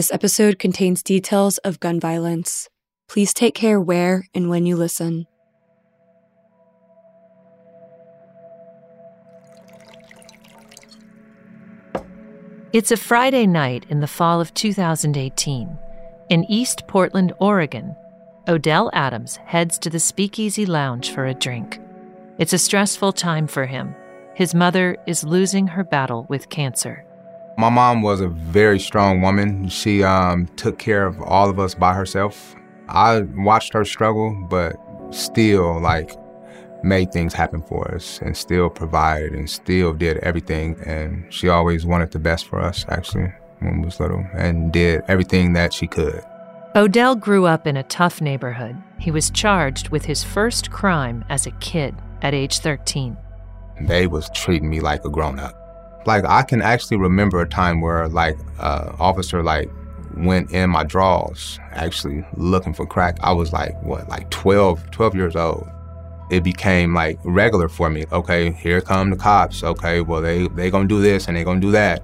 This episode contains details of gun violence. Please take care where and when you listen. It's a Friday night in the fall of 2018. In East Portland, Oregon, Odell Adams heads to the Speakeasy Lounge for a drink. It's a stressful time for him. His mother is losing her battle with cancer. My mom was a very strong woman. She um, took care of all of us by herself. I watched her struggle, but still, like, made things happen for us and still provided and still did everything. And she always wanted the best for us, actually, when we was little, and did everything that she could. Odell grew up in a tough neighborhood. He was charged with his first crime as a kid at age 13. They was treating me like a grown up. Like I can actually remember a time where like uh officer like went in my drawers actually looking for crack. I was like what, like 12, 12 years old. It became like regular for me. Okay, here come the cops. Okay, well they they gonna do this and they gonna do that.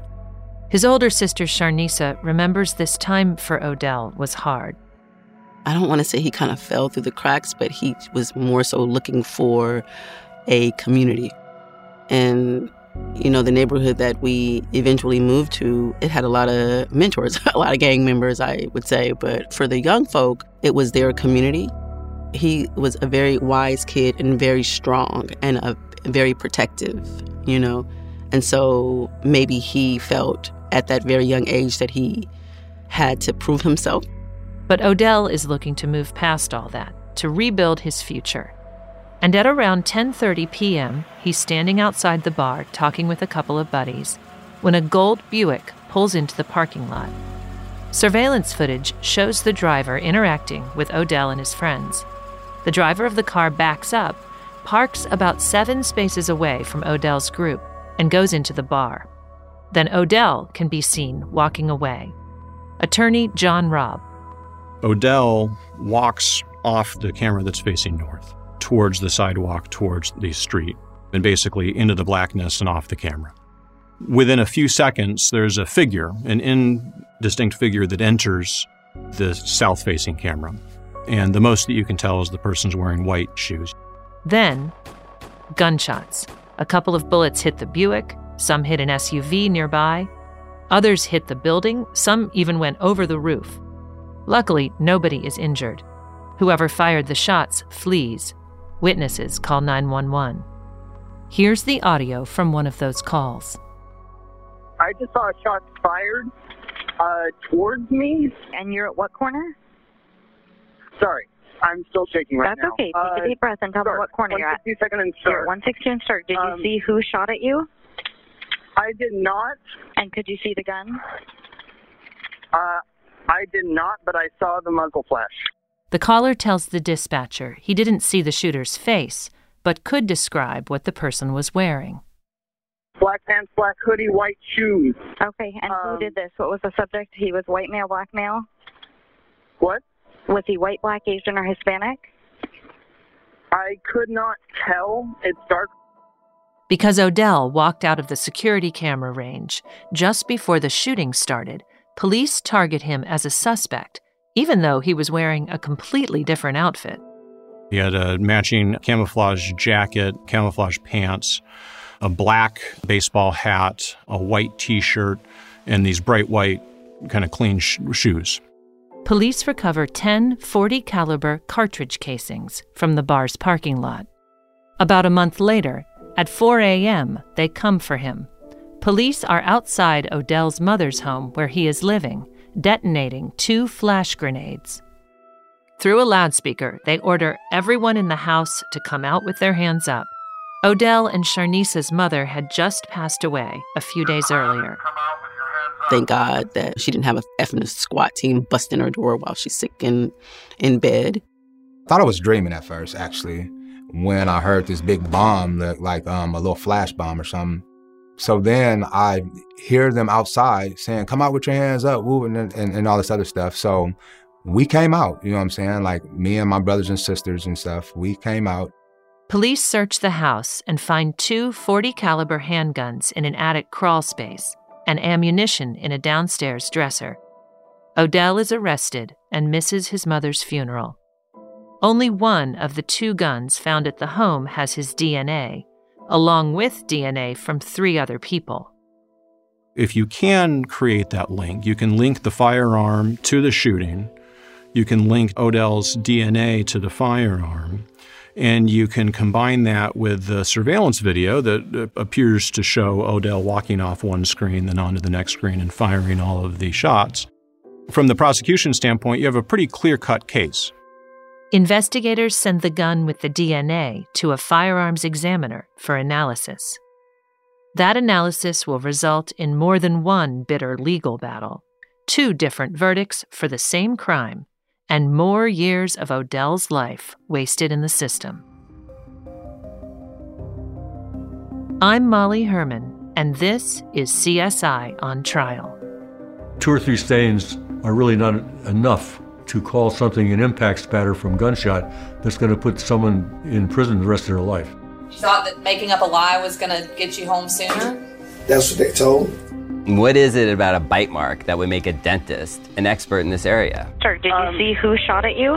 His older sister Sharnisa remembers this time for Odell was hard. I don't want to say he kind of fell through the cracks, but he was more so looking for a community. And, you know, the neighborhood that we eventually moved to, it had a lot of mentors, a lot of gang members, I would say. But for the young folk, it was their community. He was a very wise kid and very strong and a very protective, you know. And so maybe he felt at that very young age that he had to prove himself. But Odell is looking to move past all that, to rebuild his future. And at around 10:30 p.m., he's standing outside the bar talking with a couple of buddies when a gold Buick pulls into the parking lot. Surveillance footage shows the driver interacting with Odell and his friends. The driver of the car backs up, parks about 7 spaces away from Odell's group, and goes into the bar. Then Odell can be seen walking away. Attorney John Robb. Odell walks off the camera that's facing north towards the sidewalk, towards the street, and basically into the blackness and off the camera. Within a few seconds, there's a figure, an indistinct figure that enters the south facing camera. And the most that you can tell is the person's wearing white shoes. Then, gunshots. A couple of bullets hit the Buick, some hit an SUV nearby, others hit the building, some even went over the roof. Luckily, nobody is injured. Whoever fired the shots flees. Witnesses call 911. Here's the audio from one of those calls. I just saw a shot fired uh, towards me. And you're at what corner? Sorry, I'm still shaking right That's now. That's okay. Take a deep breath and tell me what corner you're at. 162nd and You're Stark. 160 and Stark. Did Um, you see who shot at you? I did not. And could you see the gun? Uh, I did not, but I saw the muzzle flash. The caller tells the dispatcher he didn't see the shooter's face, but could describe what the person was wearing. Black pants, black hoodie, white shoes. Okay, and who Um, did this? What was the subject? He was white male, black male? What? Was he white, black, Asian, or Hispanic? I could not tell. It's dark. Because Odell walked out of the security camera range just before the shooting started, police target him as a suspect, even though he was wearing a completely different outfit. He had a matching camouflage jacket, camouflage pants, a black baseball hat, a white t shirt, and these bright white, kind of clean sh- shoes. Police recover 10 40 caliber cartridge casings from the bar's parking lot. About a month later, at 4 a.m., they come for him. Police are outside Odell's mother's home where he is living, detonating two flash grenades. Through a loudspeaker, they order everyone in the house to come out with their hands up. Odell and Sharnisa's mother had just passed away a few days earlier. Thank God that she didn't have a effing SWAT team busting her door while she's sick in, in bed. Thought I was dreaming at first, actually, when I heard this big bomb, look like um, a little flash bomb or something. So then I hear them outside saying, "Come out with your hands up, woo," and, and and all this other stuff. So we came out. You know what I'm saying? Like me and my brothers and sisters and stuff. We came out. Police search the house and find two 40 caliber handguns in an attic crawl space and ammunition in a downstairs dresser. Odell is arrested and misses his mother's funeral. Only one of the two guns found at the home has his DNA, along with DNA from three other people. If you can create that link, you can link the firearm to the shooting, you can link Odell's DNA to the firearm, and you can combine that with the surveillance video that uh, appears to show Odell walking off one screen, then onto the next screen, and firing all of the shots. From the prosecution standpoint, you have a pretty clear cut case. Investigators send the gun with the DNA to a firearms examiner for analysis. That analysis will result in more than one bitter legal battle, two different verdicts for the same crime, and more years of Odell's life wasted in the system. I'm Molly Herman, and this is CSI on Trial. Two or three stains are really not enough to call something an impact spatter from gunshot that's going to put someone in prison the rest of their life. You thought that making up a lie was going to get you home sooner? That's what they told me. What is it about a bite mark that would make a dentist an expert in this area? Sir, did you um, see who shot at you?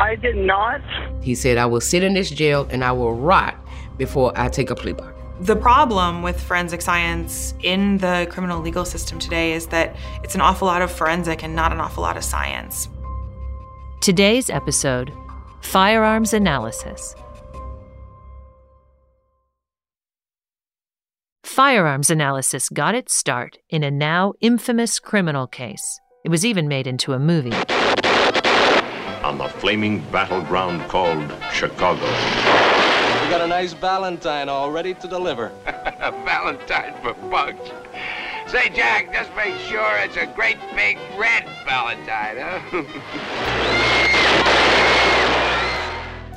I did not. He said, I will sit in this jail and I will rot before I take a plea bargain. The problem with forensic science in the criminal legal system today is that it's an awful lot of forensic and not an awful lot of science. Today's episode Firearms Analysis. Firearms analysis got its start in a now infamous criminal case. It was even made into a movie. On the flaming battleground called Chicago. We got a nice Valentine all ready to deliver. a Valentine for bugs. Say, Jack, just make sure it's a great big red Valentine, huh?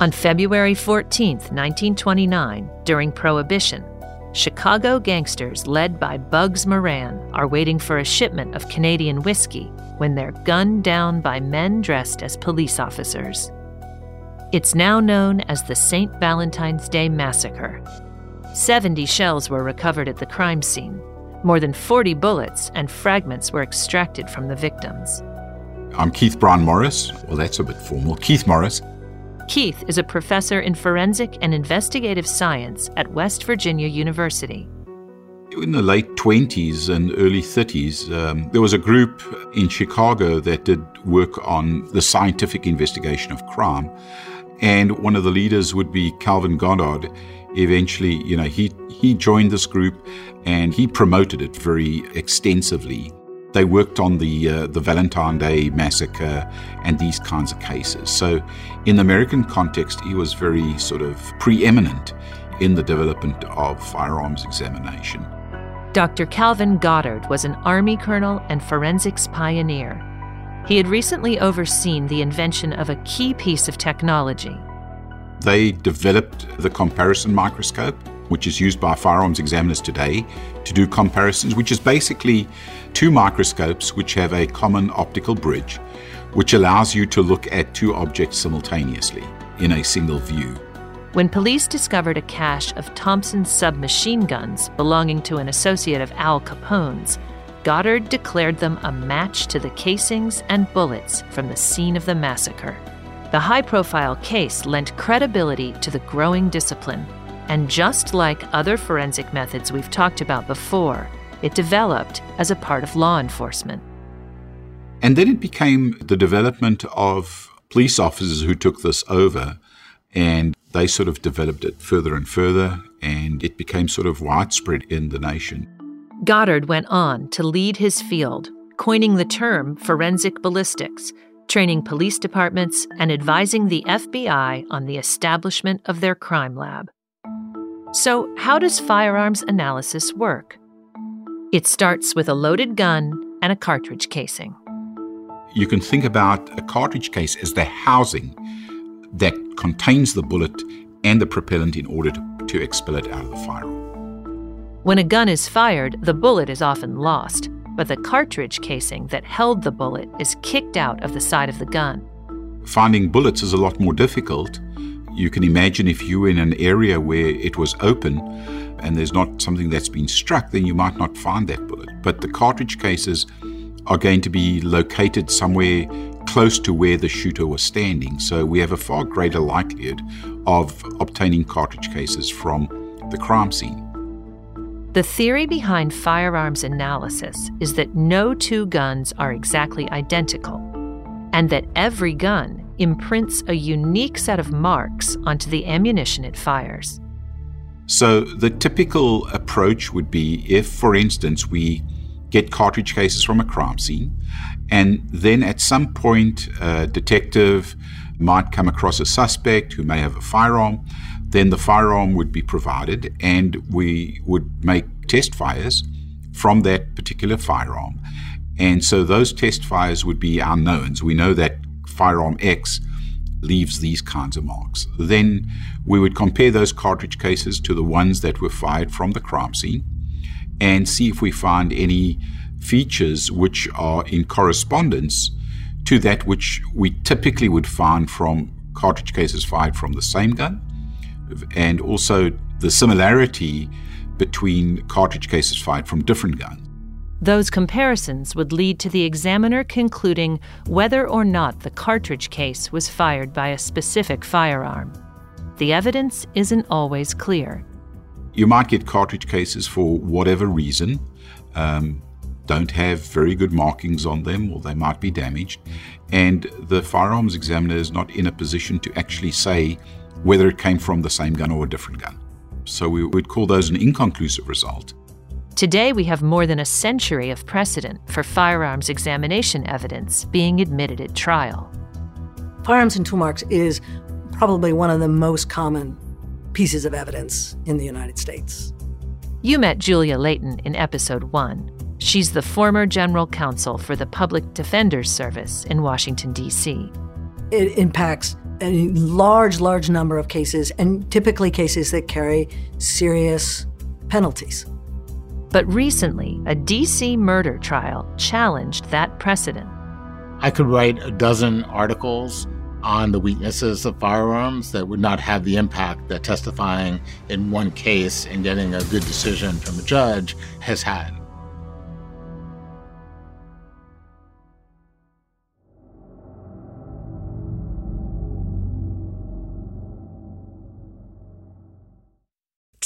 On February 14, 1929, during Prohibition, Chicago gangsters led by Bugs Moran are waiting for a shipment of Canadian whiskey when they're gunned down by men dressed as police officers. It's now known as the St. Valentine's Day Massacre. 70 shells were recovered at the crime scene. More than 40 bullets and fragments were extracted from the victims. I'm Keith Brown Morris. Well, that's a bit formal. Keith Morris. Keith is a professor in forensic and investigative science at West Virginia University. In the late 20s and early 30s, um, there was a group in Chicago that did work on the scientific investigation of crime. And one of the leaders would be Calvin Goddard. Eventually, you know, he, he joined this group and he promoted it very extensively. They worked on the uh, the Valentine Day massacre and these kinds of cases. So, in the American context, he was very sort of preeminent in the development of firearms examination. Dr. Calvin Goddard was an Army colonel and forensics pioneer. He had recently overseen the invention of a key piece of technology. They developed the comparison microscope, which is used by firearms examiners today to do comparisons, which is basically two microscopes which have a common optical bridge, which allows you to look at two objects simultaneously in a single view. When police discovered a cache of Thompson submachine guns belonging to an associate of Al Capone's, Goddard declared them a match to the casings and bullets from the scene of the massacre. The high profile case lent credibility to the growing discipline, and just like other forensic methods we've talked about before, it developed as a part of law enforcement. And then it became the development of police officers who took this over, and they sort of developed it further and further, and it became sort of widespread in the nation. Goddard went on to lead his field, coining the term forensic ballistics, training police departments, and advising the FBI on the establishment of their crime lab. So, how does firearms analysis work? It starts with a loaded gun and a cartridge casing. You can think about a cartridge case as the housing that contains the bullet and the propellant in order to, to expel it out of the firearm. When a gun is fired, the bullet is often lost, but the cartridge casing that held the bullet is kicked out of the side of the gun. Finding bullets is a lot more difficult. You can imagine if you were in an area where it was open and there's not something that's been struck, then you might not find that bullet. But the cartridge cases are going to be located somewhere close to where the shooter was standing. So we have a far greater likelihood of obtaining cartridge cases from the crime scene. The theory behind firearms analysis is that no two guns are exactly identical, and that every gun imprints a unique set of marks onto the ammunition it fires. So, the typical approach would be if, for instance, we get cartridge cases from a crime scene, and then at some point, a detective might come across a suspect who may have a firearm, then the firearm would be provided, and we would make test fires from that particular firearm. And so those test fires would be unknowns. We know that firearm X leaves these kinds of marks. Then we would compare those cartridge cases to the ones that were fired from the crime scene and see if we find any features which are in correspondence to that which we typically would find from cartridge cases fired from the same gun and also the similarity between cartridge cases fired from different guns. Those comparisons would lead to the examiner concluding whether or not the cartridge case was fired by a specific firearm. The evidence isn't always clear. You might get cartridge cases for whatever reason, um, don't have very good markings on them, or they might be damaged, and the firearms examiner is not in a position to actually say whether it came from the same gun or a different gun. So we would call those an inconclusive result. Today, we have more than a century of precedent for firearms examination evidence being admitted at trial. Firearms and tool marks is probably one of the most common pieces of evidence in the United States. You met Julia Leighton in episode one. She's the former general counsel for the Public Defender's Service in Washington, D.C. It impacts a large, large number of cases, and typically cases that carry serious penalties. But recently, a DC murder trial challenged that precedent. I could write a dozen articles on the weaknesses of firearms that would not have the impact that testifying in one case and getting a good decision from a judge has had.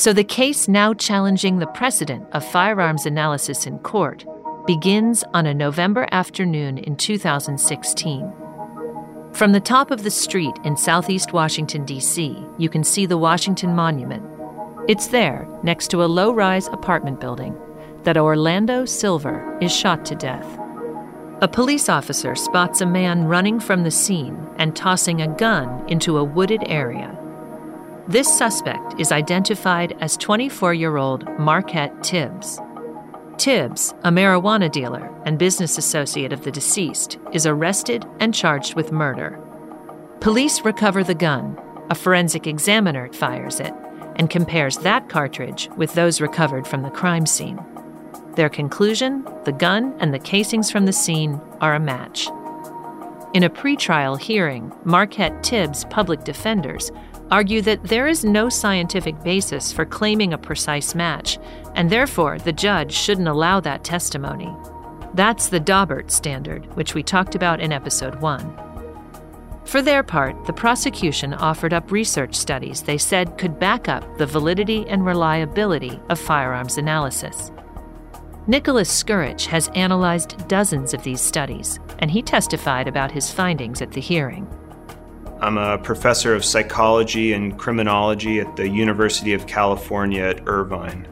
So the case now challenging the precedent of firearms analysis in court begins on a November afternoon in 2016. From the top of the street in southeast Washington, D.C., you can see the Washington Monument. It's there, next to a low rise apartment building, that Orlando Silver is shot to death. A police officer spots a man running from the scene and tossing a gun into a wooded area. This suspect is identified as 24 year old Marquette Tibbs. Tibbs, a marijuana dealer and business associate of the deceased, is arrested and charged with murder. Police recover the gun. A forensic examiner fires it and compares that cartridge with those recovered from the crime scene. Their conclusion the gun and the casings from the scene are a match. In a pretrial hearing, Marquette Tibbs' public defenders argue that there is no scientific basis for claiming a precise match, and therefore the judge shouldn't allow that testimony. That's the Daubert standard, which we talked about in episode 1. For their part, the prosecution offered up research studies they said could back up the validity and reliability of firearms analysis. Nicholas Scurich has analyzed dozens of these studies, and he testified about his findings at the hearing. I'm a professor of psychology and criminology at the University of California at Irvine.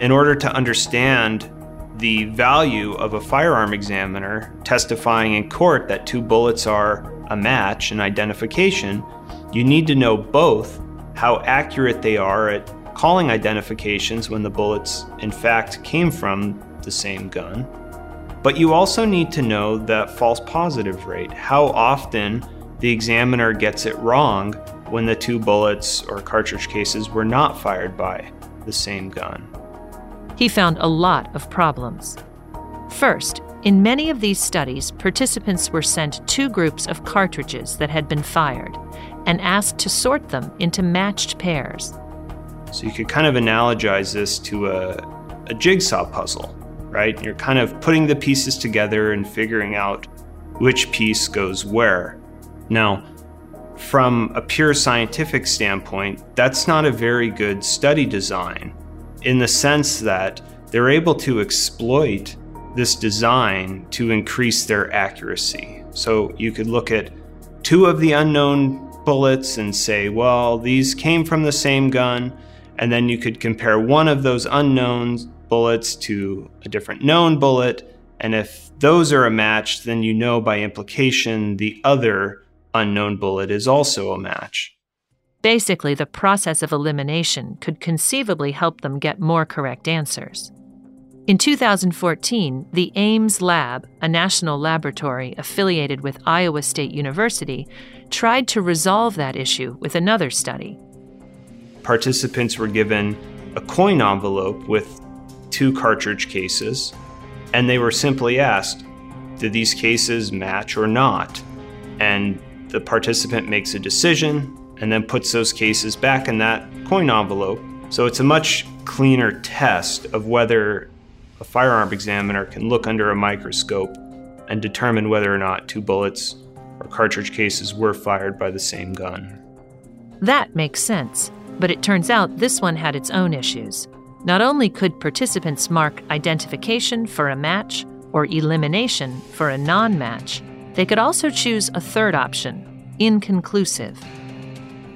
In order to understand the value of a firearm examiner testifying in court that two bullets are a match, an identification, you need to know both how accurate they are at calling identifications when the bullets, in fact, came from the same gun. But you also need to know that false positive rate, how often the examiner gets it wrong when the two bullets or cartridge cases were not fired by the same gun. He found a lot of problems. First, in many of these studies, participants were sent two groups of cartridges that had been fired and asked to sort them into matched pairs. So you could kind of analogize this to a, a jigsaw puzzle, right? You're kind of putting the pieces together and figuring out which piece goes where. Now, from a pure scientific standpoint, that's not a very good study design in the sense that they're able to exploit this design to increase their accuracy. So you could look at two of the unknown bullets and say, well, these came from the same gun. And then you could compare one of those unknown bullets to a different known bullet. And if those are a match, then you know by implication the other unknown bullet is also a match. Basically, the process of elimination could conceivably help them get more correct answers. In 2014, the Ames Lab, a national laboratory affiliated with Iowa State University, tried to resolve that issue with another study. Participants were given a coin envelope with two cartridge cases, and they were simply asked, Do these cases match or not? And the participant makes a decision and then puts those cases back in that coin envelope. So it's a much cleaner test of whether a firearm examiner can look under a microscope and determine whether or not two bullets or cartridge cases were fired by the same gun. That makes sense, but it turns out this one had its own issues. Not only could participants mark identification for a match or elimination for a non match, they could also choose a third option inconclusive.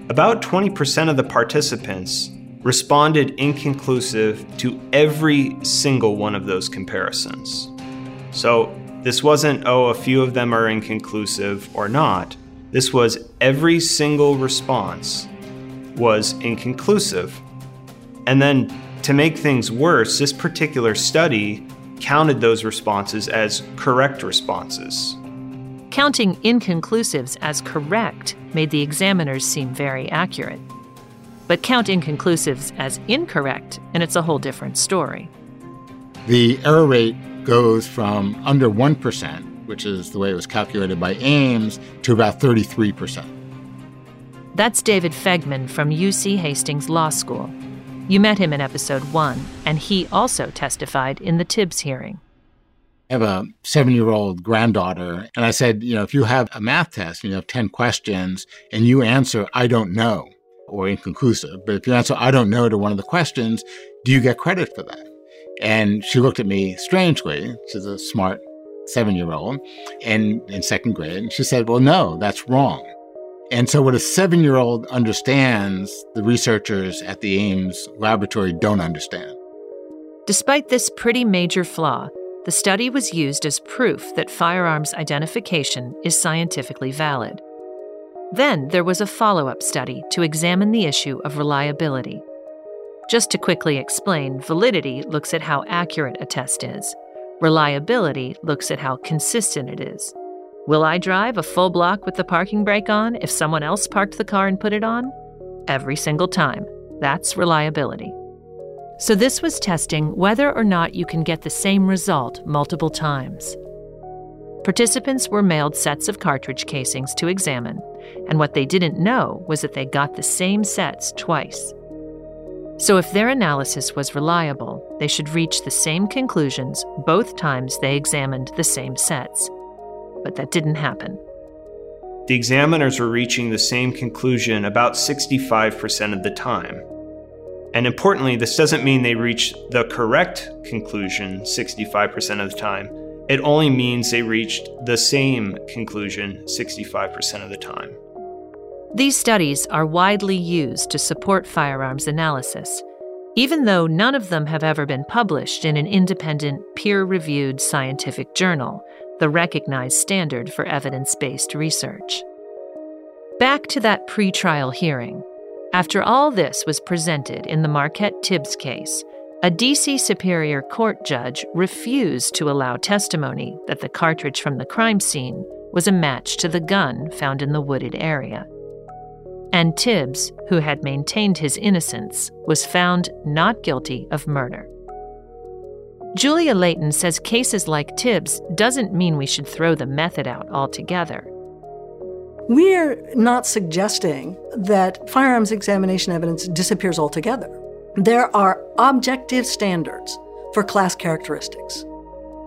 About 20% of the participants responded inconclusive to every single one of those comparisons. So this wasn't, oh, a few of them are inconclusive or not. This was every single response was inconclusive. And then to make things worse, this particular study counted those responses as correct responses. Counting inconclusives as correct made the examiners seem very accurate but count inconclusives as incorrect, and it's a whole different story. The error rate goes from under 1%, which is the way it was calculated by Ames, to about 33%. That's David Faigman from UC Hastings Law School. You met him in episode one, and he also testified in the Tibbs hearing. I have a seven year old granddaughter, and I said, you know, if you have a math test you have 10 questions and you answer, I don't know, or inconclusive. But if you answer, I don't know to one of the questions, do you get credit for that? And she looked at me strangely. She's a smart seven year old and in second grade. And she said, Well, no, that's wrong. And so, what a seven year old understands, the researchers at the Ames laboratory don't understand. Despite this pretty major flaw, the study was used as proof that firearms identification is scientifically valid. Then there was a follow up study to examine the issue of reliability. Just to quickly explain, validity looks at how accurate a test is, reliability looks at how consistent it is. Will I drive a full block with the parking brake on if someone else parked the car and put it on? Every single time. That's reliability. So, this was testing whether or not you can get the same result multiple times. Participants were mailed sets of cartridge casings to examine, and what they didn't know was that they got the same sets twice. So, if their analysis was reliable, they should reach the same conclusions both times they examined the same sets. But that didn't happen. The examiners were reaching the same conclusion about 65% of the time. And importantly, this doesn't mean they reached the correct conclusion 65% of the time. It only means they reached the same conclusion 65% of the time. These studies are widely used to support firearms analysis, even though none of them have ever been published in an independent, peer reviewed scientific journal, the recognized standard for evidence based research. Back to that pretrial hearing. After all this was presented in the Marquette Tibbs case, a D.C. Superior Court judge refused to allow testimony that the cartridge from the crime scene was a match to the gun found in the wooded area. And Tibbs, who had maintained his innocence, was found not guilty of murder. Julia Leighton says cases like Tibbs doesn't mean we should throw the method out altogether. We're not suggesting that firearms examination evidence disappears altogether. There are objective standards for class characteristics.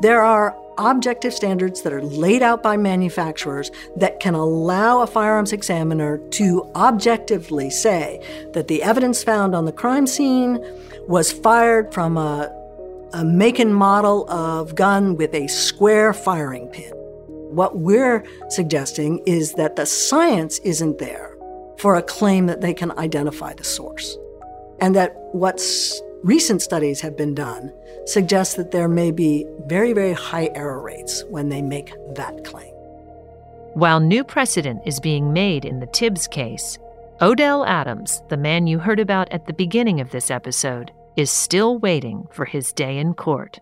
There are objective standards that are laid out by manufacturers that can allow a firearms examiner to objectively say that the evidence found on the crime scene was fired from a, a make and model of gun with a square firing pin. What we're suggesting is that the science isn't there for a claim that they can identify the source. And that what recent studies have been done suggests that there may be very, very high error rates when they make that claim. While new precedent is being made in the Tibbs case, Odell Adams, the man you heard about at the beginning of this episode, is still waiting for his day in court.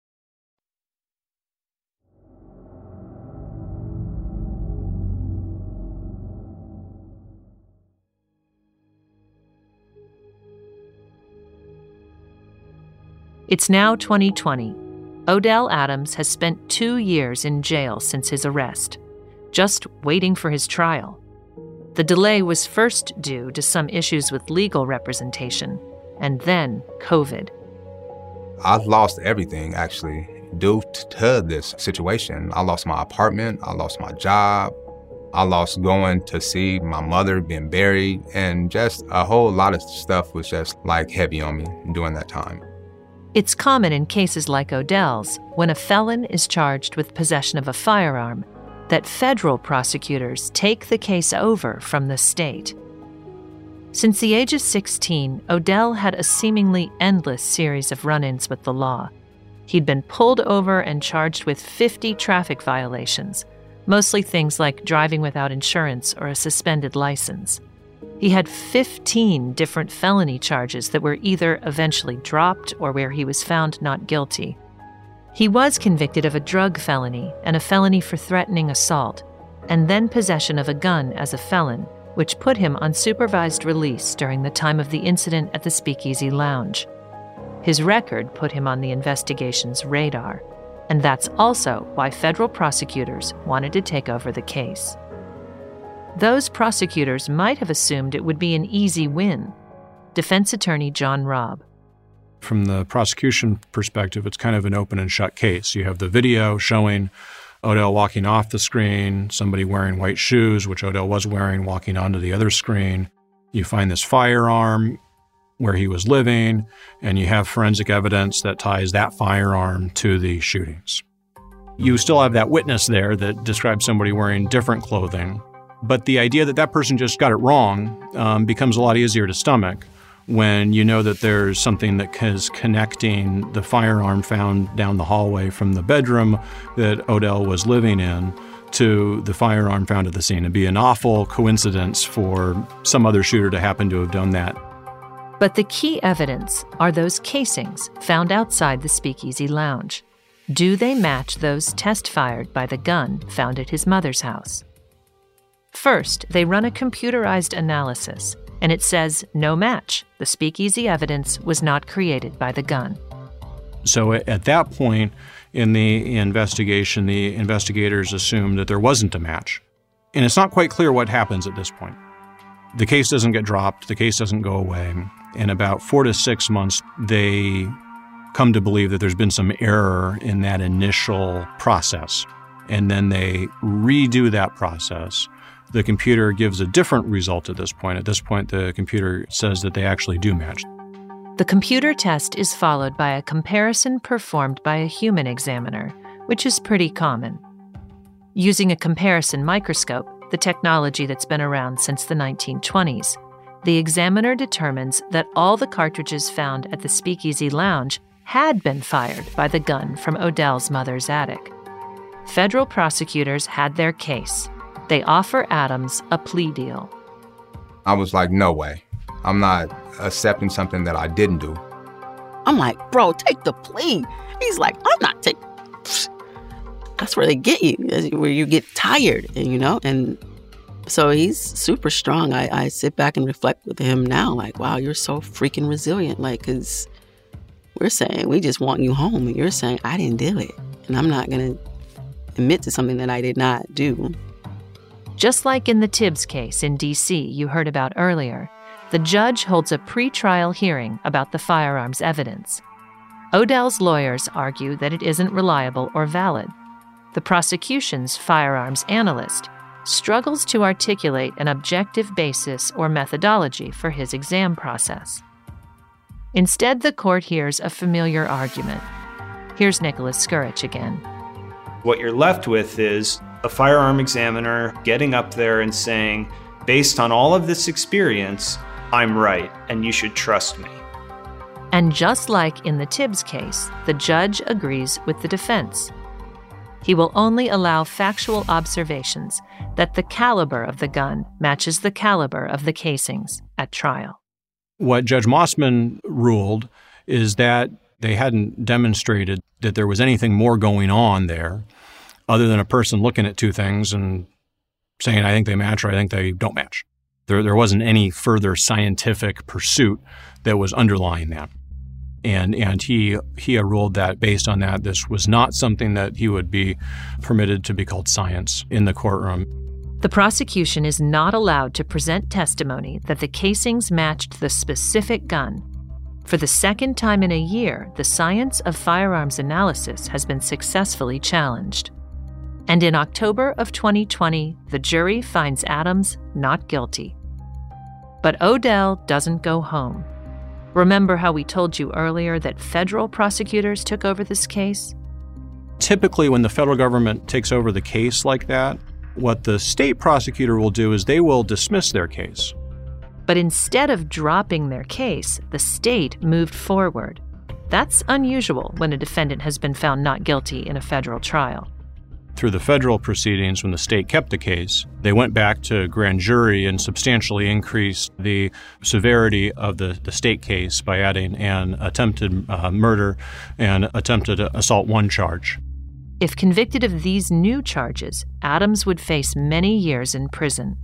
It's now 2020. Odell Adams has spent two years in jail since his arrest, just waiting for his trial. The delay was first due to some issues with legal representation, and then COVID. I lost everything actually due to this situation. I lost my apartment, I lost my job, I lost going to see my mother being buried, and just a whole lot of stuff was just like heavy on me during that time. It's common in cases like Odell's, when a felon is charged with possession of a firearm, that federal prosecutors take the case over from the state. Since the age of 16, Odell had a seemingly endless series of run ins with the law. He'd been pulled over and charged with 50 traffic violations, mostly things like driving without insurance or a suspended license. He had 15 different felony charges that were either eventually dropped or where he was found not guilty. He was convicted of a drug felony and a felony for threatening assault, and then possession of a gun as a felon, which put him on supervised release during the time of the incident at the Speakeasy Lounge. His record put him on the investigation's radar, and that's also why federal prosecutors wanted to take over the case. Those prosecutors might have assumed it would be an easy win. Defense attorney John Robb. From the prosecution perspective, it's kind of an open and shut case. You have the video showing Odell walking off the screen, somebody wearing white shoes, which Odell was wearing, walking onto the other screen. You find this firearm where he was living, and you have forensic evidence that ties that firearm to the shootings. You still have that witness there that describes somebody wearing different clothing, but the idea that that person just got it wrong um, becomes a lot easier to stomach when you know that there's something that is connecting the firearm found down the hallway from the bedroom that Odell was living in to the firearm found at the scene. It'd be an awful coincidence for some other shooter to happen to have done that. But the key evidence are those casings found outside the speakeasy lounge. Do they match those test fired by the gun found at his mother's house? First, they run a computerized analysis, and it says no match. The speakeasy evidence was not created by the gun. So at that point in the investigation, the investigators assumed that there wasn't a match. And it's not quite clear what happens at this point. The case doesn't get dropped, the case doesn't go away. In about four to six months, they come to believe that there's been some error in that initial process. And then they redo that process the computer gives a different result at this point. At this point, the computer says that they actually do match. The computer test is followed by a comparison performed by a human examiner, which is pretty common. Using a comparison microscope, the technology that's been around since the 1920s, the examiner determines that all the cartridges found at the Speakeasy Lounge had been fired by the gun from Odell's mother's attic. Federal prosecutors had their case, they offer Adams a plea deal. I was like, no way. I'm not accepting something that I didn't do. I'm like, bro, take the plea. He's like, I'm not taking. That's where they get you, where you get tired, and you know? And so he's super strong. I, I sit back and reflect with him now, like, wow, you're so freaking resilient. Like, because we're saying, we just want you home. And you're saying, I didn't do it. And I'm not going to admit to something that I did not do. Just like in the Tibbs case in D.C. you heard about earlier, the judge holds a pre-trial hearing about the firearms evidence. Odell's lawyers argue that it isn't reliable or valid. The prosecution's firearms analyst struggles to articulate an objective basis or methodology for his exam process. Instead, the court hears a familiar argument. Here's Nicholas Scurich again. What you're left with is a firearm examiner getting up there and saying, based on all of this experience, I'm right and you should trust me. And just like in the Tibbs case, the judge agrees with the defense. He will only allow factual observations that the caliber of the gun matches the caliber of the casings at trial. What Judge Mosman ruled is that they hadn't demonstrated that there was anything more going on there other than a person looking at two things and saying, I think they match or I think they don't match. There, there wasn't any further scientific pursuit that was underlying that. And, and he, he ruled that based on that, this was not something that he would be permitted to be called science in the courtroom. The prosecution is not allowed to present testimony that the casings matched the specific gun. For the second time in a year, the science of firearms analysis has been successfully challenged. And in October of 2020, the jury finds Adams not guilty. But Odell doesn't go home. Remember how we told you earlier that federal prosecutors took over this case? Typically, when the federal government takes over the case like that, what the state prosecutor will do is they will dismiss their case. But instead of dropping their case, the state moved forward. That's unusual when a defendant has been found not guilty in a federal trial through the federal proceedings when the state kept the case. They went back to grand jury and substantially increased the severity of the, the state case by adding an attempted uh, murder and attempted assault one charge. If convicted of these new charges, Adams would face many years in prison.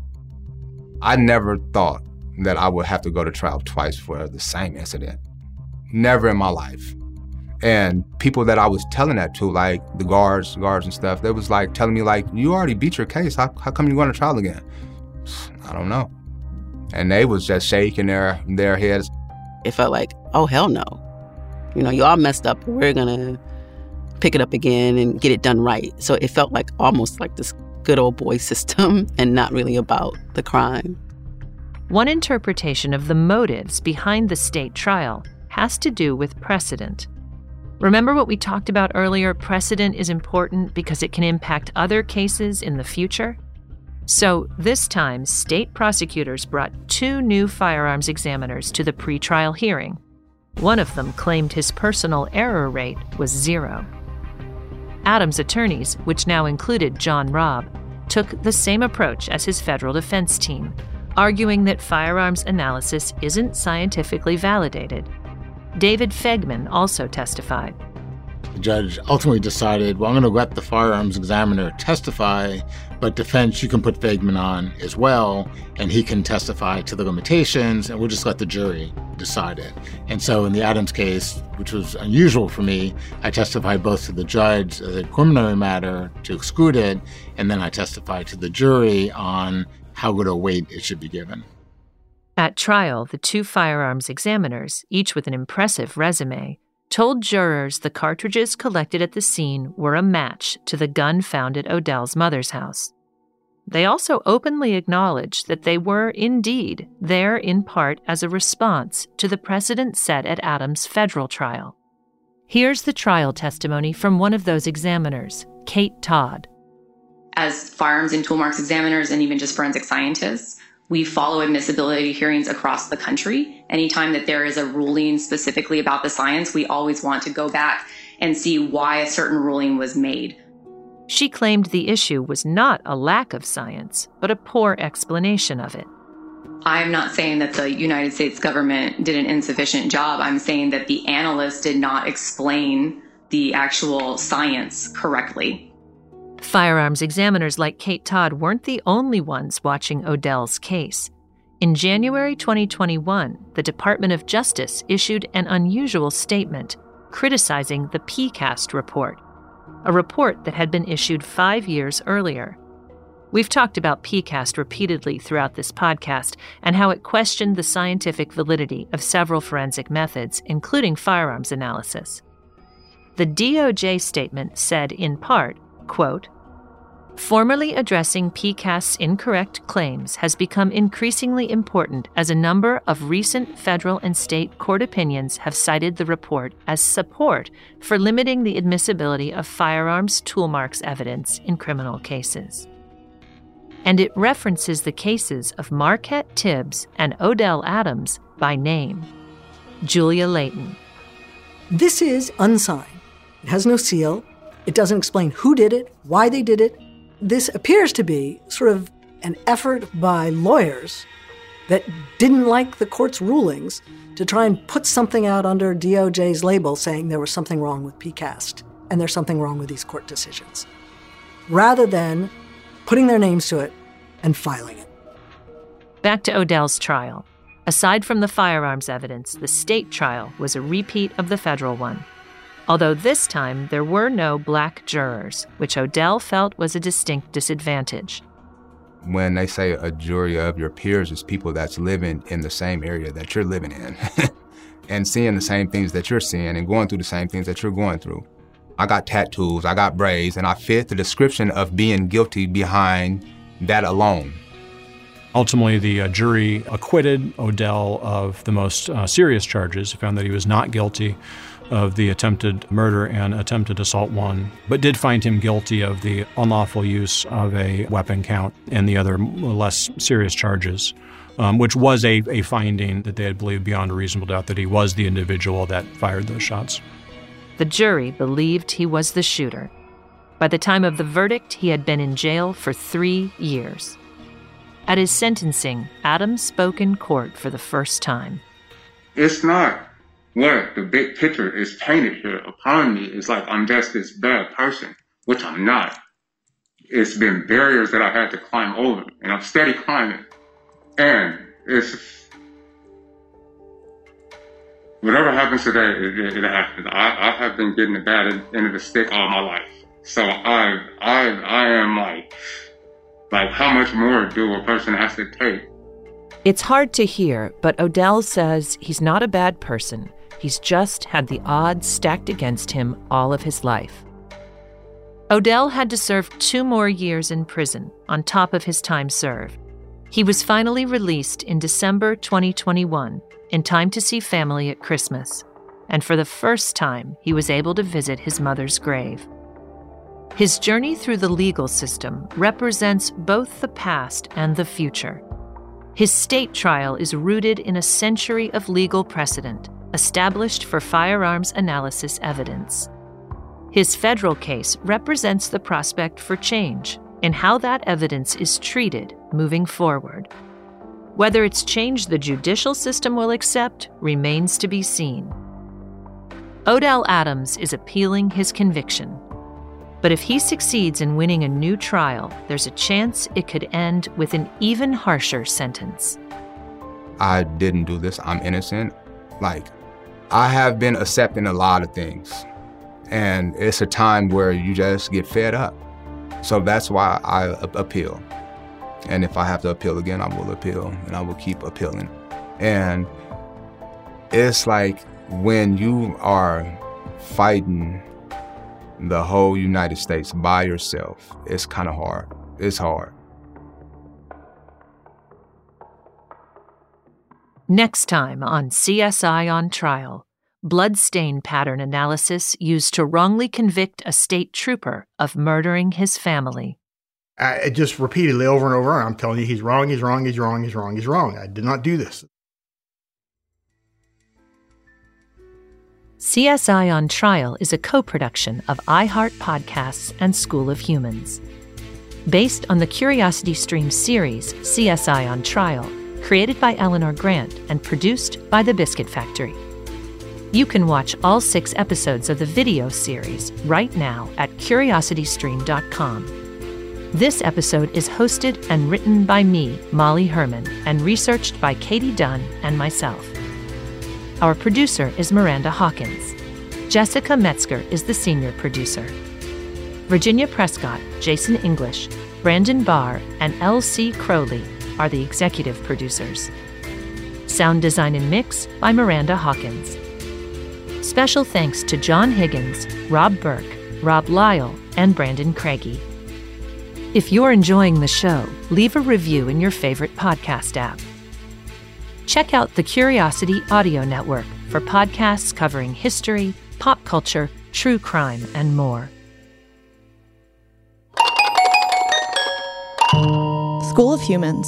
I never thought that I would have to go to trial twice for the same incident. Never in my life. And people that I was telling that to, like the guards, guards and stuff, they was like telling me like, you already beat your case. How, how come you going to trial again? I don't know. And they was just shaking their their heads. It felt like, oh hell no. You know, you all messed up. We're gonna pick it up again and get it done right. So it felt like almost like this good old boy system and not really about the crime. One interpretation of the motives behind the state trial has to do with precedent. Remember what we talked about earlier? Precedent is important because it can impact other cases in the future. So, this time, state prosecutors brought two new firearms examiners to the pretrial hearing. One of them claimed his personal error rate was zero. Adams' attorneys, which now included John Robb, took the same approach as his federal defense team, arguing that firearms analysis isn't scientifically validated David Faigman also testified. The judge ultimately decided, well, I'm going to let the firearms examiner testify, but defense, you can put Faigman on as well, and he can testify to the limitations, and we'll just let the jury decide it. And so in the Adams case, which was unusual for me, I testified both to the judge uh, as a preliminary matter to exclude it, and then I testified to the jury on how good a weight it should be given. At trial, the two firearms examiners, each with an impressive resume, told jurors the cartridges collected at the scene were a match to the gun found at Odell's mother's house. They also openly acknowledged that they were indeed there in part as a response to the precedent set at Adams' federal trial. Here's the trial testimony from one of those examiners, Kate Todd. As firearms and tool marks examiners and even just forensic scientists, we follow admissibility hearings across the country. Anytime that there is a ruling specifically about the science, we always want to go back and see why a certain ruling was made. She claimed the issue was not a lack of science, but a poor explanation of it. I'm not saying that the United States government did an insufficient job. I'm saying that the analysts did not explain the actual science correctly. Firearms examiners like Kate Todd weren't the only ones watching Odell's case. In January 2021, the Department of Justice issued an unusual statement criticizing the PCAST report, a report that had been issued five years earlier. We've talked about PCAST repeatedly throughout this podcast and how it questioned the scientific validity of several forensic methods, including firearms analysis. The DOJ statement said, in part, quote, Formally addressing PCAST's incorrect claims has become increasingly important as a number of recent federal and state court opinions have cited the report as support for limiting the admissibility of firearms tool marks evidence in criminal cases. And it references the cases of Marquette Tibbs and Odell Adams by name. Julia Leighton. This is unsigned. It has no seal. It doesn't explain who did it, why they did it. This appears to be sort of an effort by lawyers that didn't like the court's rulings to try and put something out under DOJ's label saying there was something wrong with PCAST and there's something wrong with these court decisions, rather than putting their names to it and filing it. Back to Odell's trial. Aside from the firearms evidence, the state trial was a repeat of the federal one although this time there were no black jurors, which Odell felt was a distinct disadvantage. When they say a jury of your peers is people that's living in the same area that you're living in and seeing the same things that you're seeing and going through the same things that you're going through. I got tattoos, I got braids, and I fit the description of being guilty behind that alone. Ultimately, the uh, jury acquitted Odell of the most uh, serious charges, found that he was not guilty of the attempted murder and attempted assault one, but did find him guilty of the unlawful use of a weapon count and the other less serious charges. Um, which was a, a finding that they had believed beyond a reasonable doubt that he was the individual that fired those shots. The jury believed he was the shooter. By the time of the verdict, he had been in jail for three years. At his sentencing, Adams spoke in court for the first time. It's not what the big picture is painted here upon me is like I'm just this bad person. which I'm not. It's been barriers that I've had to climb over, and I'm steady climbing. And it's whatever happens today, it, it happens. I, I have been getting the bad end of the stick all my life. So I, I, I am like, like, how much more do a person have to take? It's hard to hear, but Odell says he's not a bad person. He's just had the odds stacked against him all of his life. Odell had to serve two more years in prison on top of his time served. He was finally released in December 2021 in time to see family at Christmas, and for the first time, he was able to visit his mother's grave. His journey through the legal system represents both the past and the future. His state trial is rooted in a century of legal precedent established for firearms analysis evidence. His federal case represents the prospect for change in how that evidence is treated moving forward. Whether it's change the judicial system will accept remains to be seen. Odell Adams is appealing his conviction. But if he succeeds in winning a new trial, there's a chance it could end with an even harsher sentence. I didn't do this. I'm innocent. Like, I have been accepting a lot of things. And it's a time where you just get fed up. So that's why I appeal. And if I have to appeal again, I will appeal and I will keep appealing. And it's like when you are fighting the whole United States by yourself, it's kind of hard. It's hard. Next time on CSI on Trial, blood stain pattern analysis used to wrongly convict a state trooper of murdering his family. I just repeatedly over and over, I'm telling you, he's wrong, he's wrong, he's wrong, he's wrong, he's wrong. I did not do this. CSI on Trial is a co production of iHeart Podcasts and School of Humans. Based on the Curiosity Stream series, CSI on Trial, created by Eleanor Grant and produced by The Biscuit Factory. You can watch all six episodes of the video series right now at curiositystream.com. This episode is hosted and written by me, Molly Herman, and researched by Katie Dunn and myself. Our producer is Miranda Hawkins. Jessica Metzger is the senior producer. Virginia Prescott, Jason English, Brandon Barr, and L.C. Crowley are the executive producers. Sound design and mix by Miranda Hawkins. Special thanks to John Higgins, Rob Burke, Rob Lyle, and Brandon Craigie. If you're enjoying the show, leave a review in your favorite podcast app. Check out the Curiosity Audio Network for podcasts covering history, pop culture, true crime, and more. School of Humans.